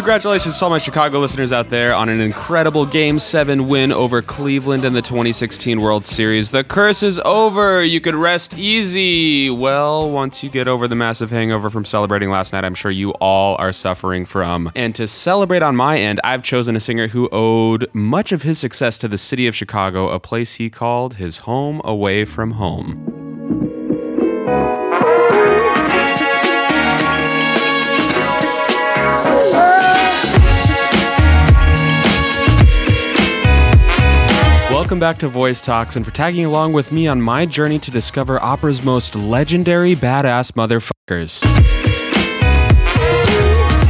Congratulations to all my Chicago listeners out there on an incredible Game 7 win over Cleveland in the 2016 World Series. The curse is over. You could rest easy. Well, once you get over the massive hangover from celebrating last night, I'm sure you all are suffering from. And to celebrate on my end, I've chosen a singer who owed much of his success to the city of Chicago, a place he called his home away from home. Welcome back to Voice Talks and for tagging along with me on my journey to discover opera's most legendary badass motherfuckers.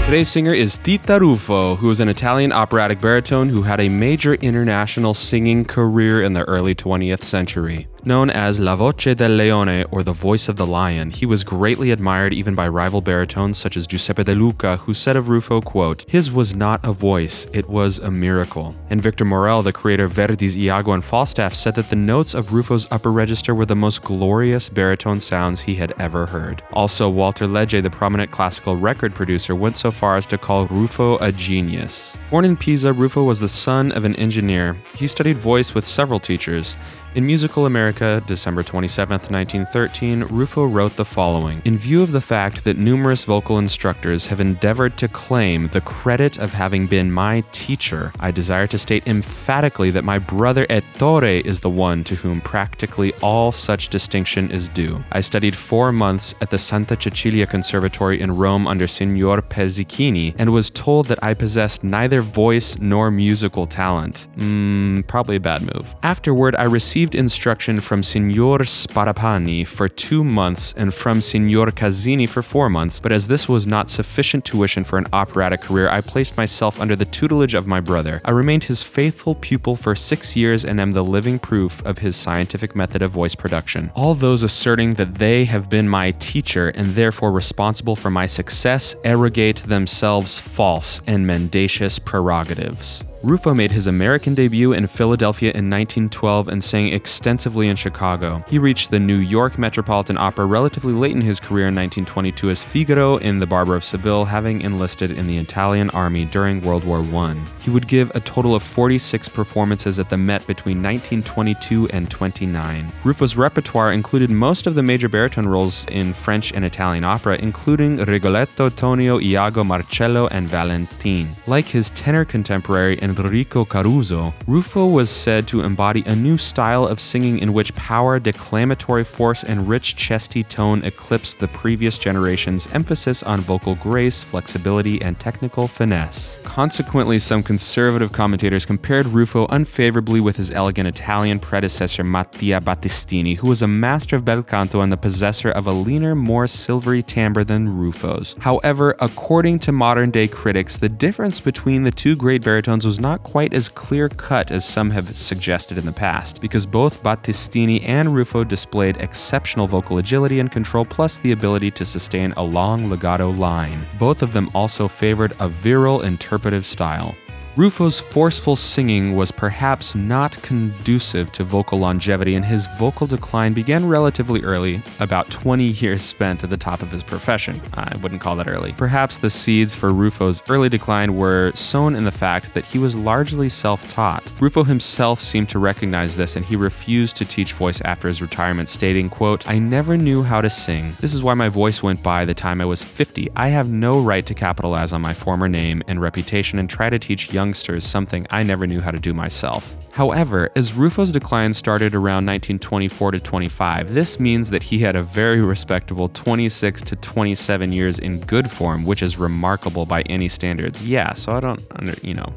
Today's singer is Titta Ruffo, who is an Italian operatic baritone who had a major international singing career in the early 20th century. Known as La Voce del Leone, or the Voice of the Lion, he was greatly admired even by rival baritones such as Giuseppe De Luca, who said of Ruffo, quote, His was not a voice, it was a miracle. And Victor Maurel, the creator of Verdi's Iago and Falstaff, said that the notes of Ruffo's upper register were the most glorious baritone sounds he had ever heard. Also, Walter Legge, the prominent classical record producer, went so far as to call Ruffo a genius. Born in Pisa, Ruffo was the son of an engineer. He studied voice with several teachers. In Musical America, December 27, 1913, Ruffo wrote the following In view of the fact that numerous vocal instructors have endeavored to claim the credit of having been my teacher, I desire to state emphatically that my brother Ettore is the one to whom practically all such distinction is due. I studied four months at the Santa Cecilia Conservatory in Rome under Signor Persichini and was told that I possessed neither voice nor musical talent. Mmm, probably a bad move. Afterward, I received received instruction from Signor Sparapani for two months and from Signor Casini for four months, but as this was not sufficient tuition for an operatic career, I placed myself under the tutelage of my brother. I remained his faithful pupil for six years and am the living proof of his scientific method of voice production. All those asserting that they have been my teacher and therefore responsible for my success arrogate themselves false and mendacious prerogatives. Ruffo made his American debut in Philadelphia in 1912 and sang extensively in Chicago. He reached the New York Metropolitan Opera relatively late in his career in 1922 as Figaro in The Barber of Seville, having enlisted in the Italian army during World War I. He would give a total of 46 performances at the Met between 1922 and 29. Ruffo's repertoire included most of the major baritone roles in French and Italian opera, including Rigoletto, Tonio, Iago, Marcello, and Valentine. Like his tenor contemporary and Enrico Caruso, Ruffo was said to embody a new style of singing in which power, declamatory force, and rich chesty tone eclipsed the previous generation's emphasis on vocal grace, flexibility, and technical finesse. Consequently, some conservative commentators compared Ruffo unfavorably with his elegant Italian predecessor Mattia Battistini, who was a master of bel canto and the possessor of a leaner, more silvery timbre than Ruffo's. However, according to modern day critics, the difference between the two great baritones was not quite as clear cut as some have suggested in the past, because both Battistini and Ruffo displayed exceptional vocal agility and control, plus the ability to sustain a long legato line. Both of them also favored a virile interpretive style. Ruffo's forceful singing was perhaps not conducive to vocal longevity, and his vocal decline began relatively early, about 20 years spent at the top of his profession. I wouldn't call that early. Perhaps the seeds for Ruffo's early decline were sown in the fact that he was largely self taught. Ruffo himself seemed to recognize this, and he refused to teach voice after his retirement, stating, quote, I never knew how to sing. This is why my voice went by the time I was 50. I have no right to capitalize on my former name and reputation and try to teach young youngsters something I never knew how to do myself. However, as Ruffo's decline started around 1924 to 25, this means that he had a very respectable 26 to 27 years in good form, which is remarkable by any standards. Yeah, so I don't, under, you know,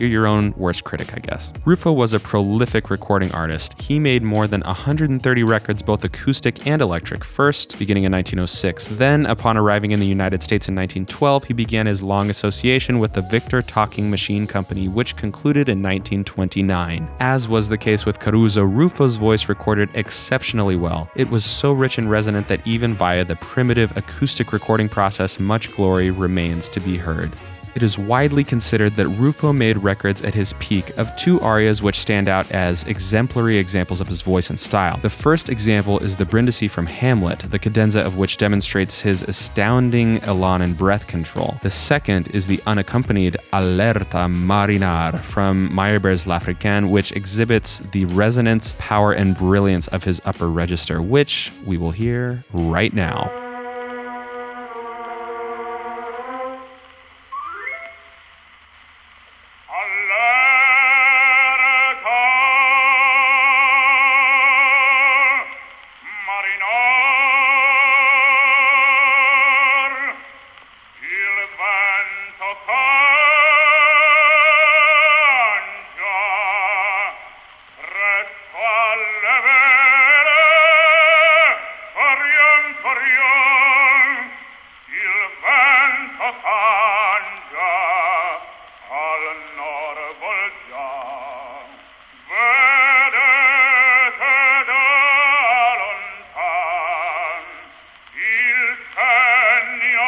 you're your own worst critic, I guess. Ruffo was a prolific recording artist. He made more than 130 records, both acoustic and electric, first beginning in 1906. Then, upon arriving in the United States in 1912, he began his long association with the Victor Talking Machine Company, which concluded in 1929. As was the case with Caruso, Ruffo's voice recorded exceptionally well. It was so rich and resonant that even via the primitive acoustic recording process, much glory remains to be heard. It is widely considered that Ruffo made records at his peak of two arias which stand out as exemplary examples of his voice and style. The first example is the Brindisi from Hamlet, the cadenza of which demonstrates his astounding elan and breath control. The second is the unaccompanied All'erta marinar from Meyerbeer's L'Africaine, which exhibits the resonance, power, and brilliance of his upper register, which we will hear right now.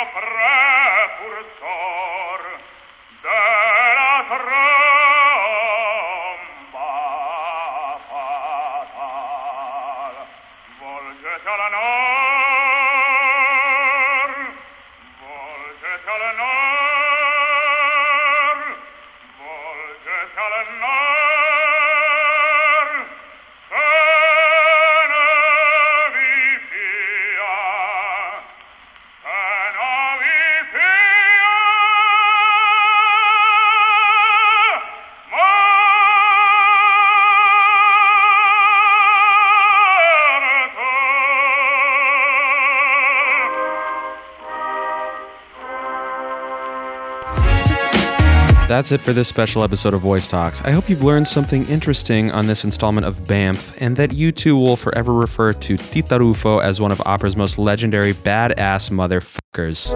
fra That's it for this special episode of Voice Talks. I hope you've learned something interesting on this installment of BAMF, and that you too will forever refer to Titta Ruffo as one of opera's most legendary badass motherfuckers.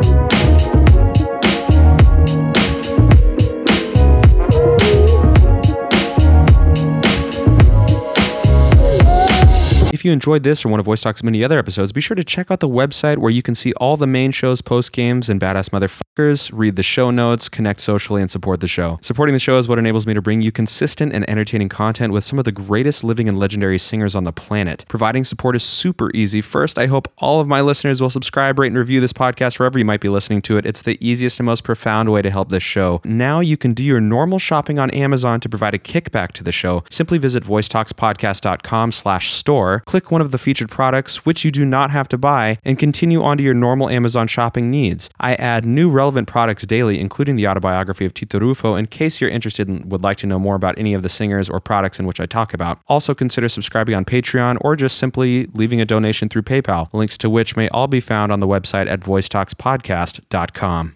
If you enjoyed this or one of Voice Talk's many other episodes, be sure to check out the website where you can see all the main shows, post games, and badass motherfuckers, read the show notes, connect socially, and support the show. Supporting the show is what enables me to bring you consistent and entertaining content with some of the greatest living and legendary singers on the planet. Providing support is super easy. First, I hope all of my listeners will subscribe, rate, and review this podcast wherever you might be listening to it. It's the easiest and most profound way to help this show. Now you can do your normal shopping on Amazon to provide a kickback to the show. Simply visit voicetalkspodcast.com slash store click one of the featured products, which you do not have to buy, and continue on to your normal Amazon shopping needs. I add new relevant products daily, including the autobiography of Tito Ruffo, in case you're interested and would like to know more about any of the singers or products in which I talk about. Also, consider subscribing on Patreon or just simply leaving a donation through PayPal, links to which may all be found on the website at voicetalkspodcast.com.